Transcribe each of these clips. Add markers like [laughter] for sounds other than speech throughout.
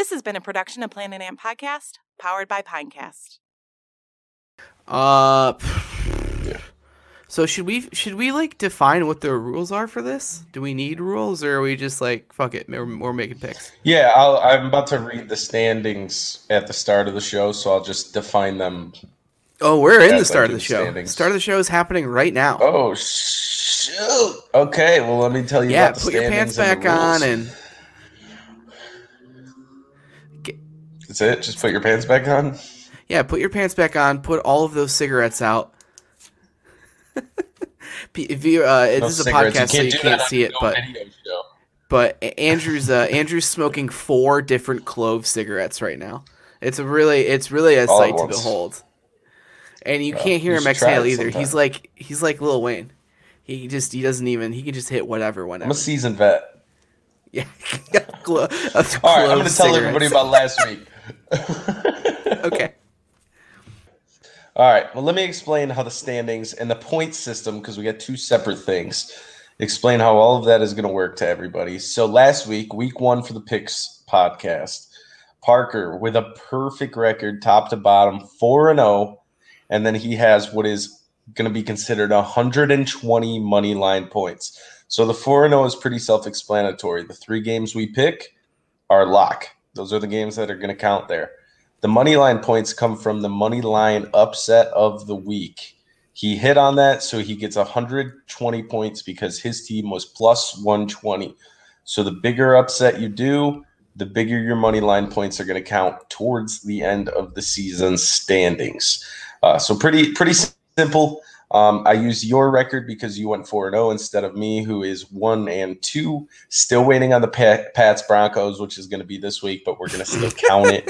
This has been a production of Planet Ant Podcast, powered by Pinecast. Uh, so should we should we like define what the rules are for this? Do we need rules, or are we just like fuck it, we're, we're making picks? Yeah, I'll, I'm about to read the standings at the start of the show, so I'll just define them. Oh, we're in the start of the show. standings. Start of the show is happening right now. Oh shoot! Okay, well let me tell you yeah, about the put your pants back on and That's it. Just put your pants back on. yeah, put your pants back on. Put all of those cigarettes out. [laughs] If you, uh, No this is a podcast, so you can't see it, but but Andrew's uh, [laughs] Andrew's smoking four different clove cigarettes right now. It's a really it's really a All sight to behold. And you Well, can't hear you him exhale it either. He's like he's like Lil Wayne. He just he doesn't even he can just hit whatever I'm whenever. a seasoned vet. [laughs] yeah. Glo- All right, I'm going to tell everybody about last week. [laughs] okay. All right. Well, let me explain how the standings and the point system, because we got two separate things, explain how all of that is going to work to everybody. So, last week, week one for the Picks podcast, Parker with a perfect record, top to bottom, 4 and 0. And then he has what is going to be considered 120 money line points. So, the 4 and 0 is pretty self explanatory. The three games we pick are lock, those are the games that are going to count there. The money line points come from the money line upset of the week. He hit on that, so he gets 120 points because his team was plus 120. So the bigger upset you do, the bigger your money line points are going to count towards the end of the season standings. Uh, so pretty pretty simple. Um, I use your record because you went 4 0 instead of me, who is 1 and 2. Still waiting on the Pat, Pats Broncos, which is going to be this week, but we're going to still count it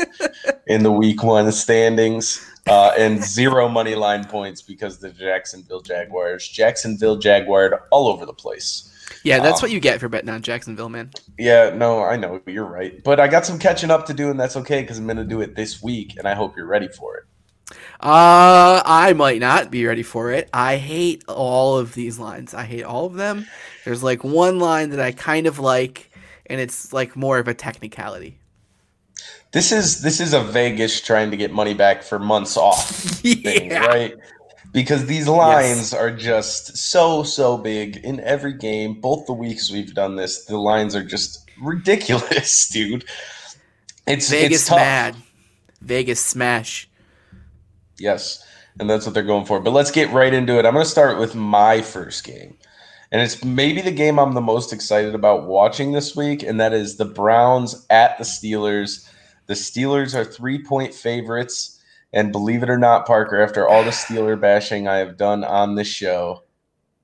[laughs] in the week one standings. Uh, and zero money line points because the Jacksonville Jaguars, Jacksonville Jaguar, all over the place. Yeah, that's Um, what you get for betting on Jacksonville, man. Yeah, no, I know you're right, but I got some catching up to do, and that's okay because I'm going to do it this week, and I hope you're ready for it. Uh, I might not be ready for it. I hate all of these lines. I hate all of them. There's like one line that I kind of like, and it's like more of a technicality. This is this is a Vegas trying to get money back for months off [laughs] thing, right? Because these lines are just so so big in every game. Both the weeks we've done this, the lines are just ridiculous, [laughs] dude. It's Vegas it's tough. mad. Vegas smash. Yes, and that's what they're going for. But let's get right into it. I'm going to start with my first game. And it's maybe the game I'm the most excited about watching this week, and that is the Browns at the Steelers. The Steelers are three point favorites. And believe it or not, Parker, after all the Steeler bashing I have done on this show,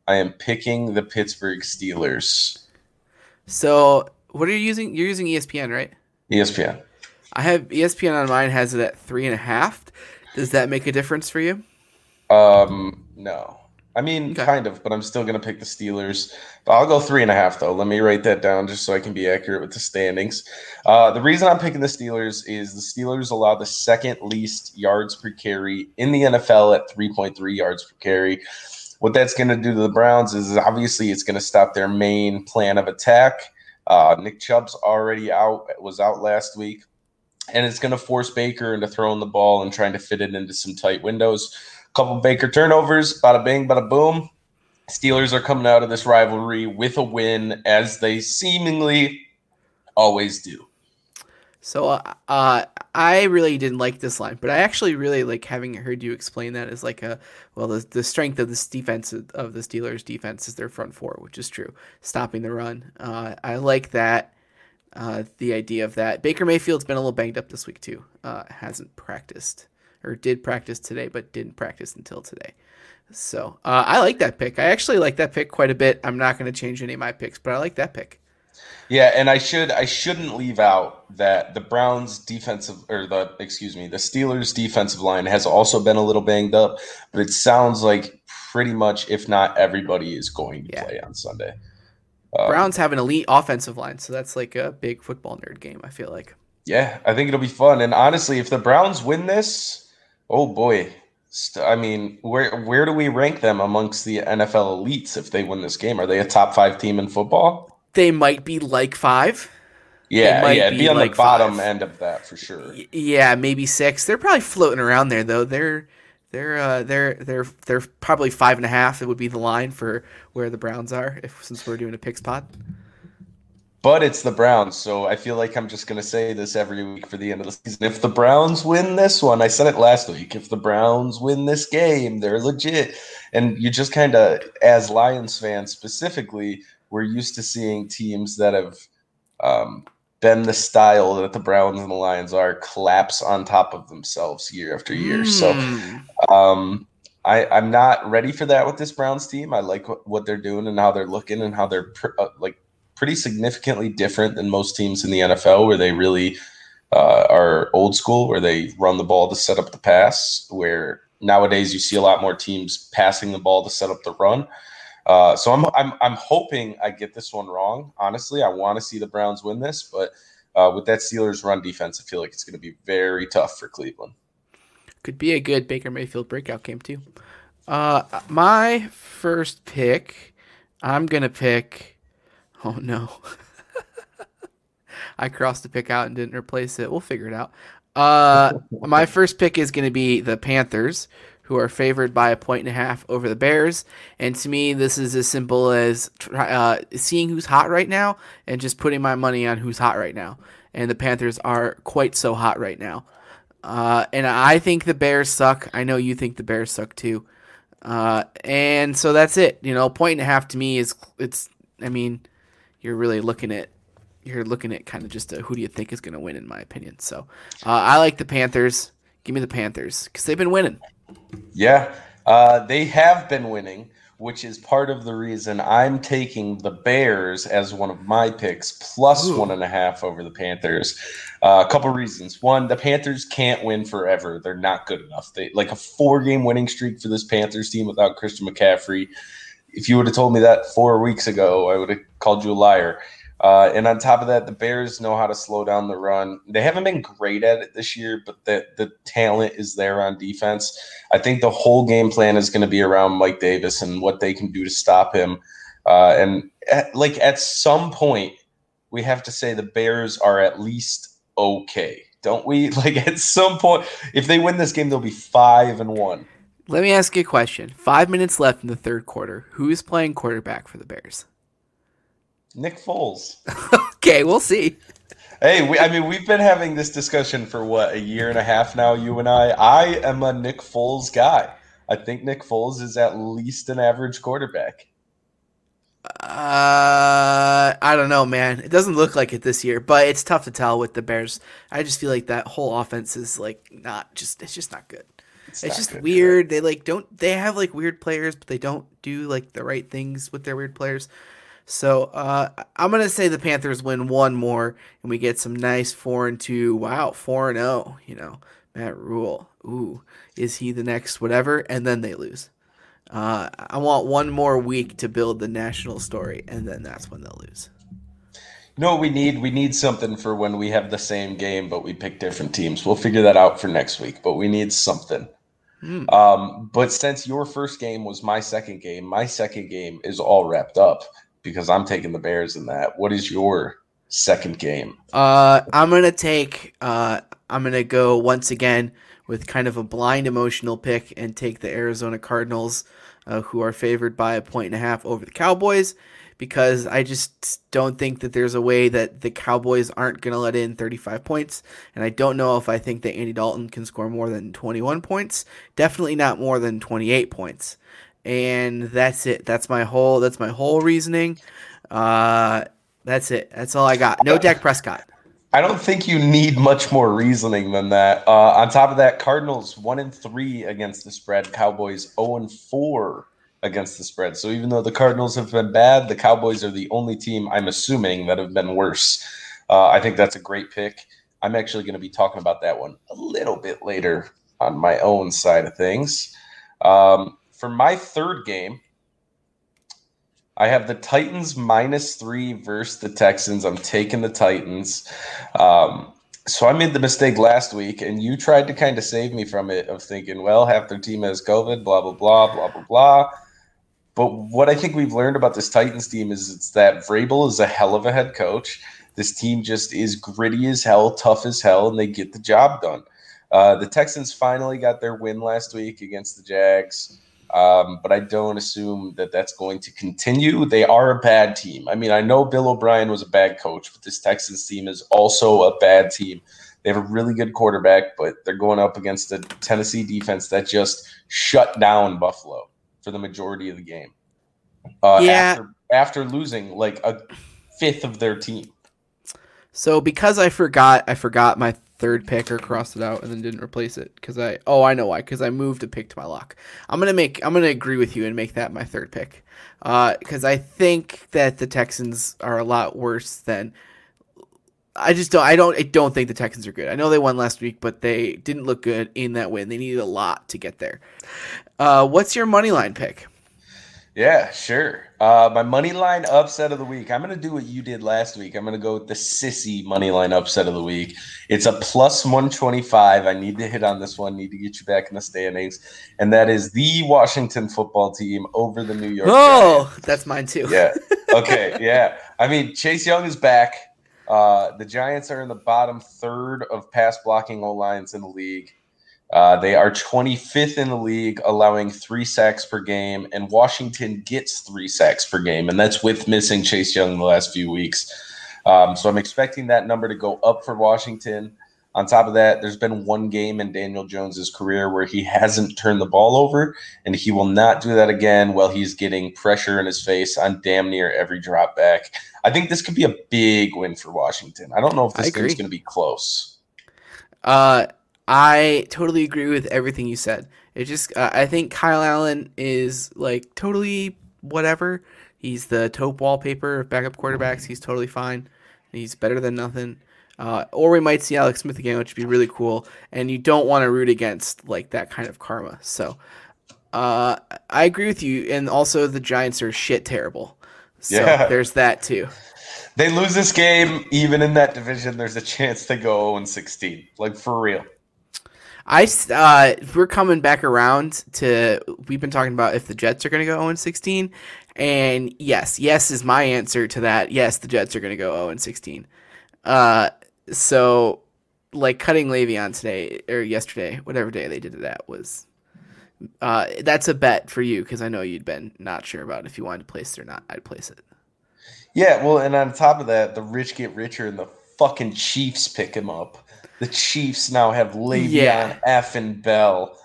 I am picking the Pittsburgh Steelers. So, what are you using? You're using ESPN, right? ESPN. I have ESPN on mine has it at three and a half. Does that make a difference for you? Um, no. I mean, Okay. kind of, but I'm still going to pick the Steelers. But I'll go three and a half, though. Let me write that down just so I can be accurate with the standings. Uh, the reason I'm picking the Steelers is the Steelers allow the second least yards per carry in the NFL at 3.3 yards per carry. What that's going to do to the Browns is obviously it's going to stop their main plan of attack. Uh, Nick Chubb's already out, was out last week, and it's going to force Baker into throwing the ball and trying to fit it into some tight windows A couple Baker turnovers, bada bing, bada boom. Steelers are coming out of this rivalry with a win, as they seemingly always do. So, uh, uh, I really didn't like this line, but I actually really like having heard you explain that as like a well, the, the strength of this defense of the Steelers' defense is their front four, which is true, stopping the run. Uh, I like that. Uh, the idea of that Baker Mayfield's been a little banged up this week too. Uh, hasn't practiced or did practice today, but didn't practice until today. So uh, I like that pick. I actually like that pick quite a bit. I'm not going to change any of my picks, but I like that pick. Yeah, and I should I shouldn't leave out that the Browns defensive or the excuse me, the Steelers defensive line has also been a little banged up, but it sounds like pretty much if not everybody is going to Yeah. play on Sunday. Um, Browns have an elite offensive line, so that's like a big football nerd game. I feel like. Yeah, I think it'll be fun. And honestly, if the Browns win this, oh boy. St- I mean, where where do we rank them amongst the NFL elites if they win this game? Are they a top five team in football? They might be like five. Yeah, might yeah, be be on like the bottom five. end of that for sure. Y- Yeah, maybe six. They're probably floating around there though. They're they're uh, they're they're they're probably five and a half. It would be the line for where the Browns are if since we're doing a pick spot. But it's the Browns, so I feel like I'm just going to say this every week for the end of the season. If the Browns win this one, I said it last week. If the Browns win this game, they're legit. And you just kind of, as Lions fans specifically, we're used to seeing teams that have um, been the style that the Browns and the Lions are collapse on top of themselves year after year. So Hmm. um, I, I'm not ready for that with this Browns team. I like what, what they're doing and how they're looking and how they're pr- uh, like pretty significantly different than most teams in the NFL, where they really uh, are old school, where they run the ball to set up the pass. Where nowadays you see a lot more teams passing the ball to set up the run. Uh, so I'm, I'm I'm hoping I get this one wrong. Honestly, I want to see the Browns win this, but uh, with that Steelers run defense, I feel like it's going to be very tough for Cleveland. Could be a good Baker Mayfield breakout game too. Uh, my first pick, I'm gonna pick. Oh no, [laughs] I crossed the pick out and didn't replace it. We'll figure it out. Uh, my first pick is gonna be the Panthers, who are favored by a point and a half over the Bears. And to me, this is as simple as try, uh, seeing who's hot right now and just putting my money on who's hot right now. And the Panthers are quite so hot right now. Uh, and I think the Bears suck. I know you think the Bears suck too. Uh, and so that's it. You know, point and a half to me is it's. I mean, you're really looking at you're looking at kind of just a, who do you think is going to win, in my opinion. So uh, I like the Panthers. Give me the Panthers because they've been winning. Yeah, uh, they have been winning, which is part of the reason I'm taking the Bears as one of my picks, plus one and a half over the Panthers. Uh, a couple reasons. One, the Panthers can't win forever; they're not good enough. They like a four-game winning streak for this Panthers team without Christian McCaffrey. If you would have told me that four weeks ago, I would have called you a liar. Uh, and on top of that, the Bears know how to slow down the run. They haven't been great at it this year, but the the talent is there on defense. I think the whole game plan is going to be around Mike Davis and what they can do to stop him. Uh, and at, like at some point, we have to say the Bears are at least okay, don't we? [laughs] Like at some point, if they win this game, they'll be five and one. Let me ask you a question. Five minutes left in the third quarter. Who is playing quarterback for the Bears? Nick Foles. [laughs] okay, we'll see. Hey, we, I mean, we've been having this discussion for what a year and a half now. You and I. I am a Nick Foles guy. I think Nick Foles is at least an average quarterback. Uh, I don't know, man. It doesn't look like it this year, but it's tough to tell with the Bears. I just feel like that whole offense is like not just. It's just not good. It's, not just good, weird. They like don't. They have like weird players, but they don't do like the right things with their weird players. So uh, I'm gonna say the Panthers win one more, and we get some nice four and two. Wow, four and zero. You know, Matt Rhule. Ooh, is he the next whatever? And then they lose. Uh, I want one more week to build the national story, and then that's when they'll lose. You know what we need? We need something for when we have the same game, but we pick different teams. We'll figure that out for next week, but we need something. Hmm. Um, but since your first game was my second game, my second game is all wrapped up because I'm taking the Bears in that. What is your second game? Uh, I'm gonna take. Uh, I'm gonna go once again with kind of a blind emotional pick and take the Arizona Cardinals, uh, who are favored by a point and a half over the Cowboys, because I just don't think that there's a way that the Cowboys aren't gonna let in 35 points, and I don't know if I think that Andy Dalton can score more than 21 points. Definitely not more than 28 points, and that's it. That's my whole. That's my whole reasoning. Uh, that's it. That's all I got. No Dak Prescott. I don't think you need much more reasoning than that. Uh, on top of that, Cardinals one and three against the spread. Cowboys zero and four against the spread. So even though the Cardinals have been bad, the Cowboys are the only team I'm assuming that have been worse. Uh, I think that's a great pick. I'm actually going to be talking about that one a little bit later on my own side of things. Um, for my third game, I have the Titans minus three versus the Texans. I'm taking the Titans. Um, so I made the mistake last week, and you tried to kind of save me from it of thinking, well, half their team has COVID, blah, blah, blah, blah, blah, blah. But what I think we've learned about this Titans team is it's that Vrabel is a hell of a head coach. This team just is gritty as hell, tough as hell, and they get the job done. Uh, the Texans finally got their win last week against the Jags. Um, but I don't assume that that's going to continue. They are a bad team. I mean, I know Bill O'Brien was a bad coach, but this Texans team is also a bad team. They have a really good quarterback, but they're going up against a Tennessee defense that just shut down Buffalo for the majority of the game. Uh, Yeah. After, after losing like a fifth of their team. So because I forgot, I forgot my third pick or crossed it out and then didn't replace it because I oh I know why because I moved a pick to my lock. I'm gonna make I'm gonna agree with you and make that my third pick because I think that the Texans are a lot worse than. I just don't. I don't. I don't think the Texans are good. I know they won last week, but they didn't look good in that win. They needed a lot to get there. Uh, what's your money line pick? Yeah, sure. Uh, my money line upset of the week. I'm going to do what you did last week. I'm going to go with the sissy money line upset of the week. It's a plus 125. I need to hit on this one. Need to get you back in the standings, and that is the Washington football team over the New York. Oh, Giants. that's mine too. yeah. [laughs] Okay. Yeah. I mean, Chase Young is back. Uh, the Giants are in the bottom third of pass blocking O lines in the league. Uh, they are 25th in the league, allowing three sacks per game, and Washington gets three sacks per game, and that's with missing Chase Young in the last few weeks. Um, so I'm expecting that number to go up for Washington. On top of that, there's been one game in Daniel Jones's career where he [laughs] hasn't turned the ball over, and he will not do that again while he's getting pressure in his face on damn near every drop back. I think this could be a big win for Washington. I don't know if this game's going to be close. Uh, I totally agree with everything you said. It just, uh, I think Kyle Allen is like totally whatever. He's the taupe wallpaper of backup quarterbacks. He's totally fine. He's better than nothing. Uh, or we might see Alex Smith again, which would be really cool. And you don't want to root against like that kind of karma. So, uh, I agree with you. And also, the Giants are shit terrible. So Yeah. there's that too. They lose this game, even in that division, there's a chance to go 0 16. Like, for real. I uh, we're coming back around to we've been talking about if the Jets are going to go 0 16, and yes, yes is my answer to that. Yes, the Jets are going to go 0 16. Uh, so like cutting Le'Veon today or yesterday, whatever day they did it at was. Uh, that's a bet for you because I know you'd been not sure about if you wanted to place it or not. I'd place it. Yeah, well, and on top of that, the rich get richer and the fucking Chiefs pick him up. The Chiefs now have Le'Veon Yeah. F and Bell.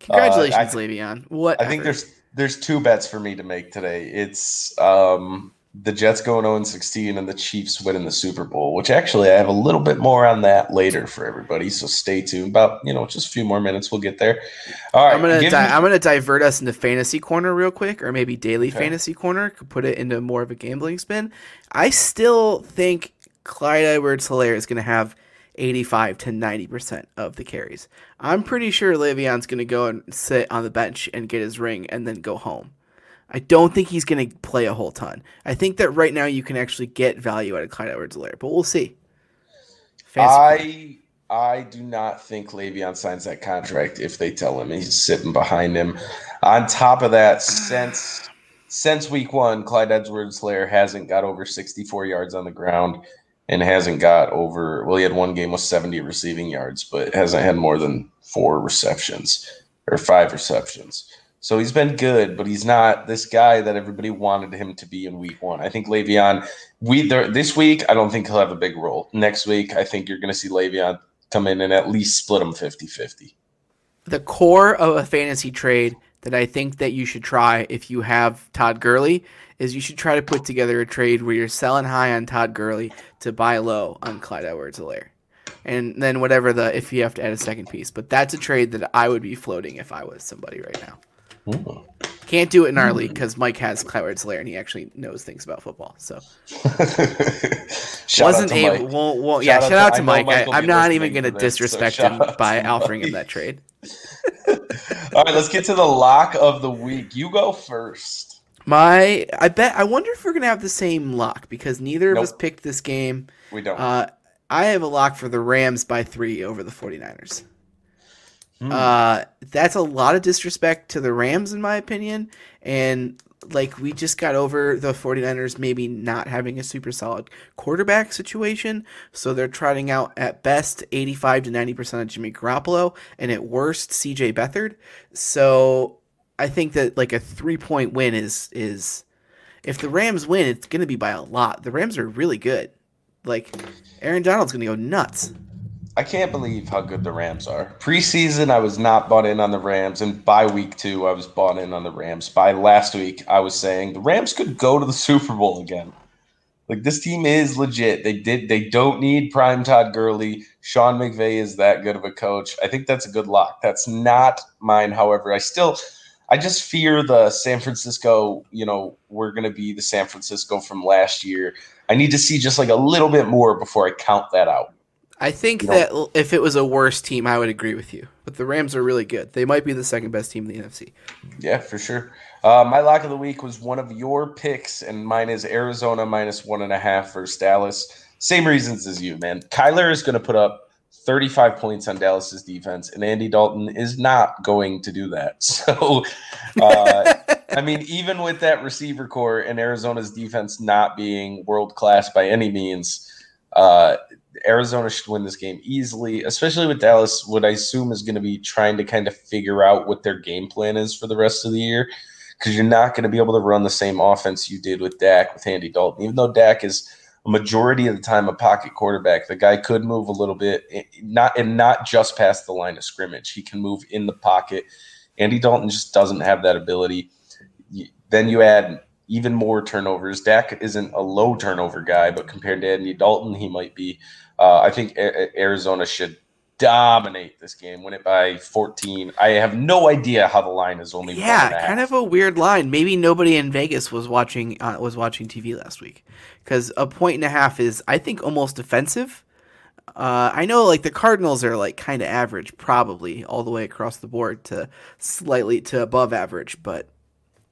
Congratulations, I- Le'Veon. What I think there's there's two bets for me to make today. It's um, the Jets going 0 16 and the Chiefs winning the Super Bowl, which actually I have a little bit more on that later for everybody. So stay tuned. About you know just a few more minutes, we'll get there. All right, I'm gonna di- me- I'm gonna divert us into fantasy corner real quick, or maybe daily Okay. fantasy corner. Could put it into more of a gambling spin. I still think Clyde Edwards-Helaire is gonna have 85 to 90 percent of the carries. I'm pretty sure Le'Veon's gonna go and sit on the bench and get his ring and then go home. I don't think he's gonna play a whole ton. I think that right now you can actually get value out of Clyde Edwards-Helaire, but we'll see. Corner. I I do not think Le'Veon signs that contract if they tell him he's sitting behind him. On top of that, since since week one, Clyde Edwards-Helaire hasn't got over 64 yards on the ground and hasn't got over well, he had one game with 70 receiving yards, but hasn't had more than four receptions or five receptions. So he's been good, but he's not this guy that everybody wanted him to be in week one. I think Le'Veon we there this week, I don't think he'll have a big role. Next week, I think you're going to see Le'Veon come in and at least split them 50-50. the core of a fantasy trade that I think that you should try if you have Todd Gurley is you should try to put together a trade where you're selling high on Todd Gurley to buy low on Clyde Edwards-Helaire. And then whatever the if you have to add a second piece, but that's a trade that I would be floating if I was somebody right now. Hmm. Can't do it in our league because Mike has Clyde Edwards-Helaire and he actually knows things about football. So [laughs] shout wasn't able. Mike. Well, well, Shout yeah. out Shout to- out to Mike. I, I'm not even going to this, so disrespect him by offering him that trade. All right, let's get to the lock of the week. You go first. My, I bet. I wonder if we're gonna have the same lock because neither of us picked this game. We don't. Uh, I have a lock for the Rams by three over the 49ers. Hmm. Uh, that's a lot of disrespect to the Rams, in my opinion. And like we just got over the 49ers maybe not having a super solid quarterback situation. So they're trotting out at best 85 to 90% of Jimmy Garoppolo and at worst CJ Beathard. So I think that like a three point win is is if the Rams win, it's gonna be by a lot. The Rams are really good. Like Aaron Donald's gonna go nuts. I can't believe how good the Rams are. Preseason, I was not bought in on the Rams, and by week two, I was bought in on the Rams. By last week, I was saying the Rams could go to the [laughs] Super Bowl again. Like this team is legit. They did. They don't need prime Todd Gurley. Sean McVay is that good of a coach. I think that's a good lock. That's not mine. However, I still, I just fear the San Francisco. You know, we're going to be the San Francisco from last year. I need to see just like a little bit more before I count that out. I think that if it was a worse team, I would agree with you. But the Rams are really good. They might be the second best team in the NFC. Yeah, for sure. Uh, my lock of the week was one of your picks, and mine is Arizona minus one and a half versus Dallas. Same reasons as you, man. Kyler is going to put up 35 points on Dallas's defense, and Andy Dalton is not going to do that. [laughs] So, uh, I mean, even with that receiver corps and Arizona's defense not being world class by any means, uh, Arizona should win this game easily, especially with Dallas. What I assume is going to be trying to kind of figure out what their game plan is for the rest of the year, because you're not going to be able to run the same offense you did with Dak with Andy Dalton. Even though Dak is a majority of the time a pocket quarterback, the guy could move a little bit, eh, not and not just past the line of scrimmage. He can move in the pocket. Andy Dalton just doesn't have that ability. Then you add even more turnovers. Dak isn't a low turnover guy, but compared to Andy Dalton, he might be. Uh, I think a- Arizona should dominate this game, win it by 14. I have no idea how the line is only. Yeah, kind of a weird line. Maybe nobody in Vegas was watching uh, was watching TV last week because a point and a half is, I think, almost offensive. Uh, I know, like the Cardinals are like kind of average, probably all the way across the board to slightly to above average, but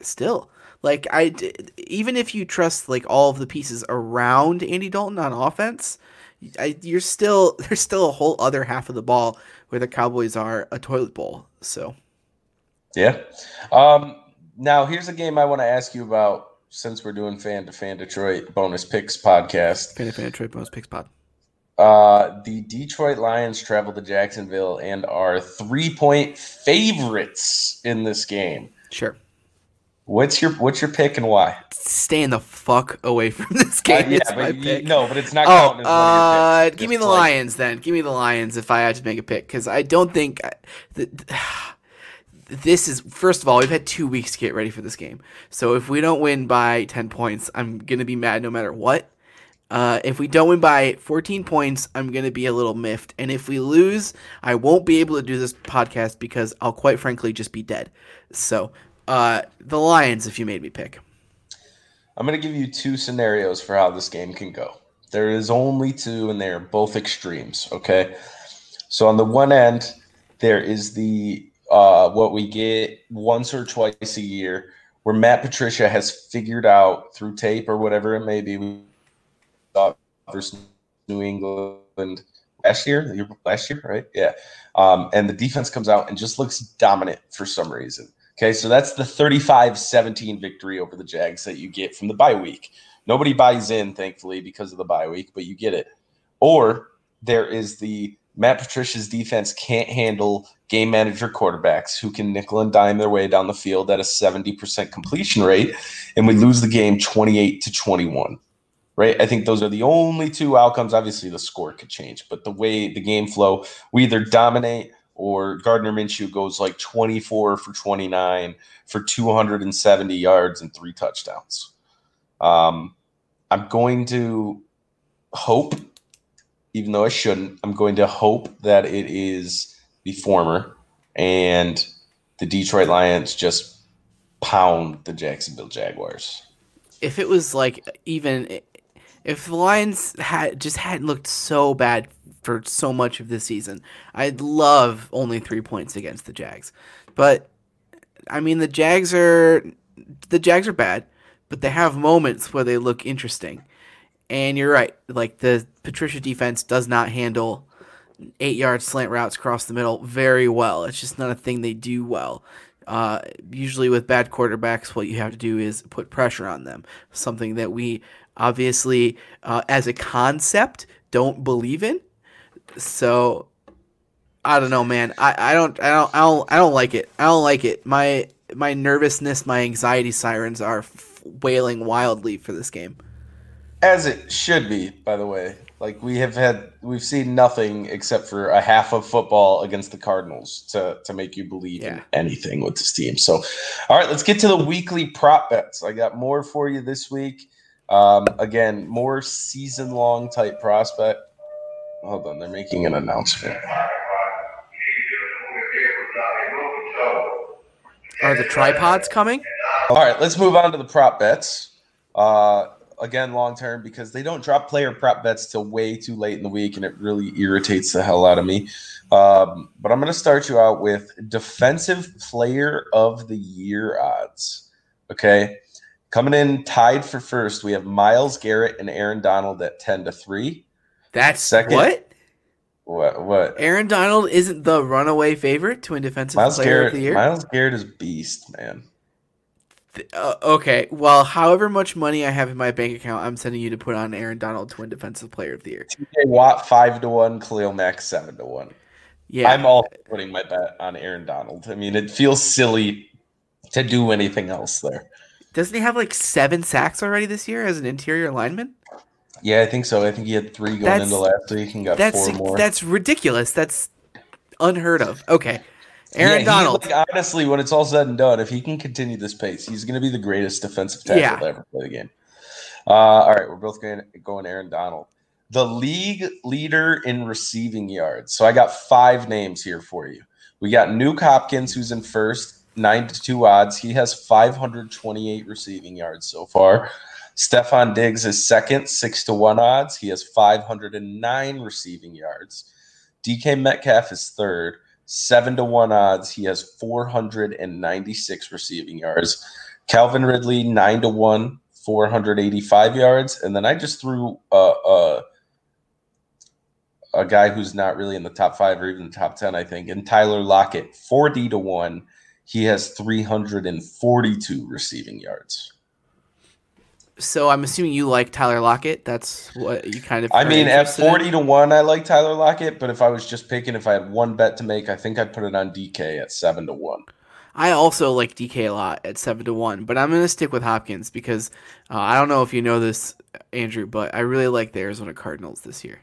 still, like I, even if you trust like all of the pieces around Andy Dalton on offense, I, you're still [laughs] there's still a whole other half of the ball where the Cowboys are a toilet bowl. So, yeah. Um, now here's a game I want to ask you about since we're doing fan to fan Detroit bonus picks podcast. Fan to fan Detroit bonus picks pod. Uh, the Detroit Lions travel to Jacksonville and are three point favorites in this game. Sure. What's your what's your pick and why? Staying the fuck away from [laughs] this game. Uh, yeah, but you, no, but it's not. Oh, uh, give me the like, Lions then. Give me the Lions if I had to make a pick because I don't think [sighs] this is. First of all, we've had two weeks to get ready for this game, so if we don't win by ten points, I'm gonna be mad no matter what. Uh, if we don't win by 14 points, I'm going to be a little miffed. And if we lose, I won't be able to do this podcast because I'll quite frankly just be dead. So uh, the Lions, if you made me pick. I'm going to give you two scenarios for how this game can go. There is only two, and they are both extremes. Okay. So on the one end, there is the uh, what we get once or twice a year, where Matt Patricia has figured out through tape or whatever it may be. versus New England last year, last year, right? Yeah. Um, and the defense comes out and just looks dominant for some reason. Okay, so that's the 35 17 victory over the Jags that you get from the bye week. Nobody buys in, thankfully, because of the bye week, but you get it. Or there is the Matt Patricia's defense can't handle game manager quarterbacks who can nickel and dime their way down the field at a 70% completion rate, and we lose the game 28 to 21. Right? I think those are the only two outcomes. Obviously, the score could change, but the way the game flow, we either dominate or Gardner Minshew goes like 24 for 29 for 270 yards and three touchdowns. Um, I'm going to hope, even though I shouldn't, I'm going to hope that it is the former and the Detroit Lions just pound the Jacksonville Jaguars. If it was like even if the Lions had just hadn't looked so bad for so much of this season. I'd love only three points against the Jags, but I mean the Jags are the Jags are bad, but they have moments where they look interesting. And you're right, like the Patricia defense does not handle eight yard slant routes across the middle very well. It's just not a thing they do well. Uh, usually, with bad quarterbacks, what you have to do is put pressure on them. Something that we obviously, uh, as a concept, don't believe in. So, I don't know, man. I, I don't I don't I don't I don't like it. I don't like it. My my nervousness, my anxiety sirens are f- wailing wildly for this game. As it should be, by the way. Like we have had, we've seen nothing except for a half of football against the Cardinals to to make you believe Yeah. in anything with this team. So, all right, let's get to the weekly prop bets. I got more for you this week. Um, again, more season long type prospect. Hold on, they're making an announcement. Are the tripods coming? All right, let's move on to the prop bets. Uh, again, long term because they don't drop player prop bets till way too late in the week, and it really irritates the hell out of me. Um, but I'm going to start you out with defensive player of the year odds. Okay, coming in tied for first, we have Myles Garrett and Aaron Donald at ten to three. That's Second. what? What? What? Aaron Donald isn't the runaway favorite to win defensive Myles player Garrett. of the year. Myles Garrett is beast, man. Uh, okay, well, however much money I have in my bank account, I'm sending you to put on Aaron Donald to win defensive player of the year. TJ Watt five to one, Khalil Mack seven to one. Yeah, I'm all putting my bet on Aaron Donald. I mean, it feels silly to do anything else there. Doesn't he have like seven sacks already this year as an interior lineman? Yeah, I think so. I think he had three going That's- into last week and got That's four more. that's ridiculous. That's unheard of. Okay, Aaron Yeah, Donald. like, honestly, when it's all said and done, if he can continue this pace, he's going to be the greatest defensive tackle Yeah. to ever play the game. Uh, all right, we're both going going Aaron Donald, the league leader in receiving yards. So I got five names here for you. We got Nuk Hopkins, who's in first, nine to two odds. He has 528 receiving yards so far. Stefon Diggs is second, six to one odds. He has 509 receiving yards. DK Metcalf is third, seven to one odds. He has 496 receiving yards. Calvin Ridley, nine to one, 485 yards. And then I just threw a, a, a guy who's not really in the top five or even the top 10, I think, and Tyler Lockett, 40 to one. He has 342 receiving yards. So I'm assuming you like Tyler Lockett. That's what you kind of. I mean, at interested in? 40 to 1, I like Tyler Lockett, but if I was just picking, if I had one bet to make, I think I'd put it on DK at 7 to 1. I also like DK a lot at seven to one, but I'm gonna stick with Hopkins because uh, I don't know if you know this, Andrew, but I really like the Arizona Cardinals this year.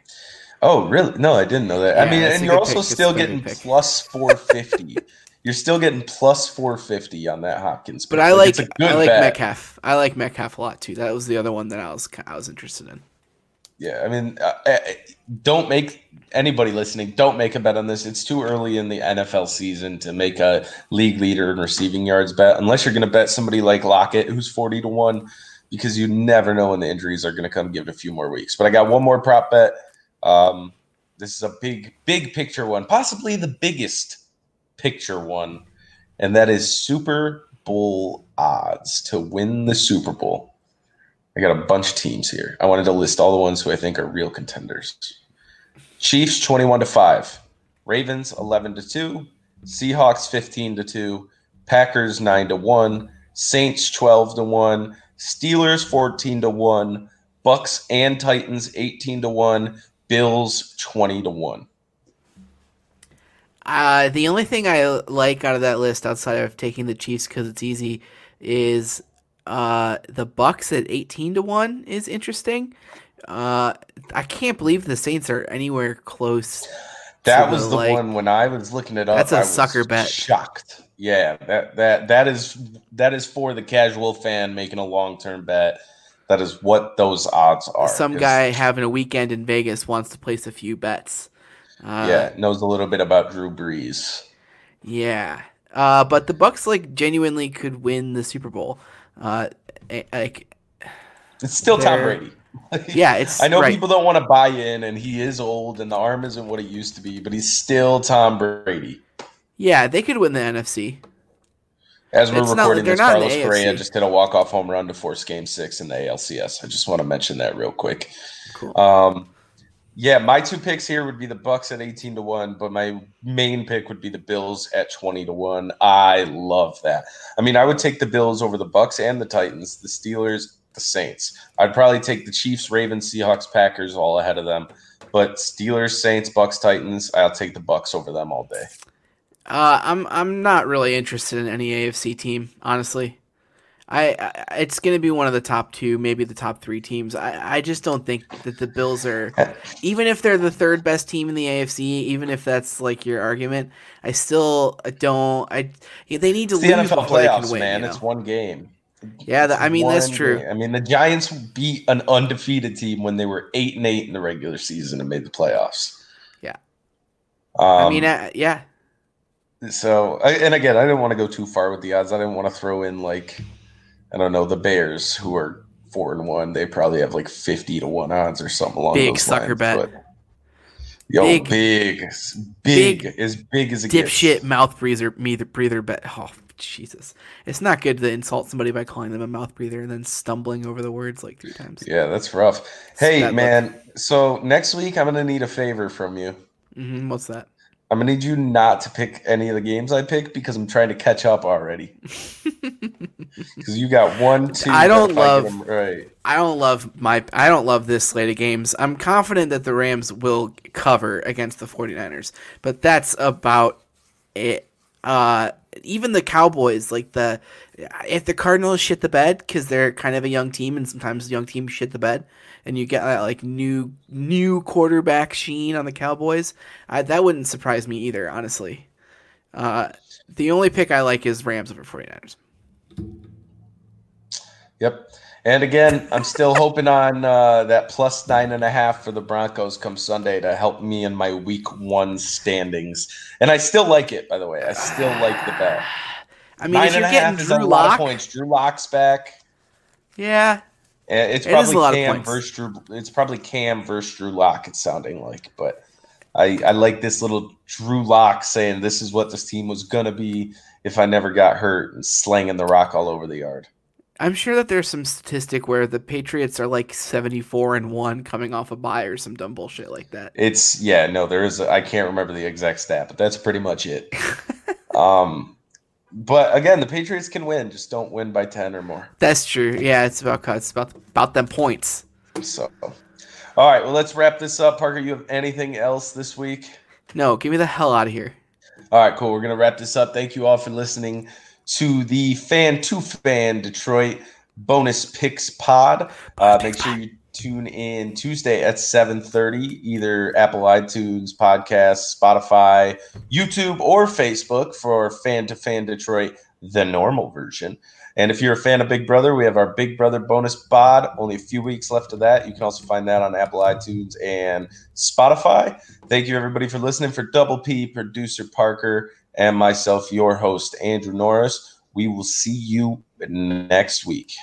Oh, really? No, I didn't know that. I mean, and you're also pick. Still getting plus 450. [laughs] you're still getting plus 450 on that Hopkins. But pick. I like good I like bet. Metcalf. I like Metcalf a lot too. That was the other one that I was I was interested in. Yeah, I mean, uh, uh, don't make anybody listening. Don't make a bet on this. It's too early in the NFL season to make a league leader in receiving yards bet, unless you're going to bet somebody like Lockett, who's forty to one, because you never know when the injuries are going to come. Give it a few more weeks. But I got one more prop bet. Um, this is a big, big picture one, possibly the biggest picture one, and that is Super Bowl odds to win the Super Bowl. I got a bunch of teams here. I wanted to list all the ones who I think are real contenders. Chiefs 21 to 5, Ravens 11 to 2, Seahawks 15 to 2, Packers 9 to 1, Saints 12 to 1, Steelers 14 to 1, Bucks and Titans 18 to 1, Bills 20 to 1. Uh, the only thing I like out of that list, outside of taking the Chiefs because it's easy, is uh, the Bucks at eighteen to one is interesting. Uh, I can't believe the Saints are anywhere close. That was the like- one when I was looking it up. That's a I sucker bet. Shocked. Yeah, that that that is that is for the casual fan making a long term bet. That is what those odds are. Some guy having a weekend in Vegas wants to place a few bets. Uh, yeah, knows a little bit about Drew Brees. Yeah. Uh, but the Bucks like genuinely could win the Super Bowl. Uh, like It's still Tom Brady. [laughs] yeah, it's I know right. people don't want to buy in, and he is old, and the arm isn't what it used to be, but he's still Tom Brady. Yeah, they could win the NFC. As we're It's recording they're this, not Carlos Correa just did a walk off home run to force Game Six in the ALCS. I just want to mention that real quick. Cool. Um, Yeah, my two picks here would be the Bucks at 18 to 1, but my main pick would be the Bills at 20 to 1. I love that. I mean, I would take the Bills over the Bucks and the Titans, the Steelers, the Saints. I'd probably take the Chiefs, Ravens, Seahawks, Packers all ahead of them. But Steelers, Saints, Bucks, Titans, I'll take the Bucks over them all day. Uh, I'm I'm not really interested in any AFC team, honestly. I, I it's going to be one of the top two, maybe the top three teams. I, I just don't think that the Bills are, even if they're the third best team in the AFC, even if that's like your argument, I still don't. I they need to It's the lose NFL they can playoffs, win. man. you know? It's one game. Yeah, that- I mean, that's true. game. I mean, the Giants beat an undefeated team when they were eight and eight in the regular season and made the playoffs. Yeah. Um, I mean, uh, yeah, so and again, I didn't want to go too far with the odds. I didn't want to throw in like I don't know the Bears who are four and one. They probably have like fifty to one odds or something along Big those sucker lines, bet. yo, Big- big, big, big as big as a dipshit gets. mouth breather, breather, breather. Bet. Oh Jesus, it's not good to insult somebody by calling them a mouth breather and then stumbling over the words like three times. Yeah, that's rough. Hey, luck. man. So next week, I'm gonna need a favor from you. Mm-hmm, what's that? I'm gonna need you not to pick any of the games I pick because I'm trying to catch up already. [laughs] Because you got one, two. I don't love- 'em right. I don't love my I don't love this slate of games. I'm confident that the Rams will cover against the 49ers, but that's about it. Uh even the Cowboys like the if the Cardinals shit the bed cuz they're kind of a young team and sometimes young teams shit the bed and you get that like new new quarterback sheen on the Cowboys, I, that wouldn't surprise me either, honestly. Uh the only pick I like is Rams over 49ers. Yep. And again, I'm still hoping on uh, that plus nine and a half for the Broncos come Sunday to help me in my week one standings. And I still like it, by the way. I still like the bet. I mean, Nine if and you're a getting half is a lot of points. Drew Lock's back. yeah, And it's It is a probably Cam versus Drew. It's probably Cam versus Drew Lock. It's sounding like, but I I like this little Drew Lock saying this is what this team was gonna be if I never got hurt and slanging the rock all over the yard. I'm sure that there's some statistic where the Patriots are like 74 and 1 coming off a bye or some dumb bullshit like that. It's yeah, no, there is. A, I can't remember the exact stat, but that's pretty much it. [laughs] um, but again, the Patriots can win, just don't win by ten or more. That's true. Yeah, it's about it's about about them points. So, all right, well, let's wrap this up. Parker, you have anything else this week? No, get me the hell out of here. All right, cool. We're gonna wrap this up. Thank you all for listening to the Fan to Fan Detroit bonus picks pod. Uh, make sure you tune in Tuesday at seven thirty, either Apple iTunes podcast, Spotify, YouTube, or Facebook for Fan to Fan Detroit, the normal version. And if you're a fan of Big Brother, we have our Big Brother bonus pod. Only a few weeks left of that. You can also find that on Apple iTunes and Spotify. Thank you, everybody, for listening. For Double P, producer Parker, and myself, your host, Andrew Norris, we will see you next week.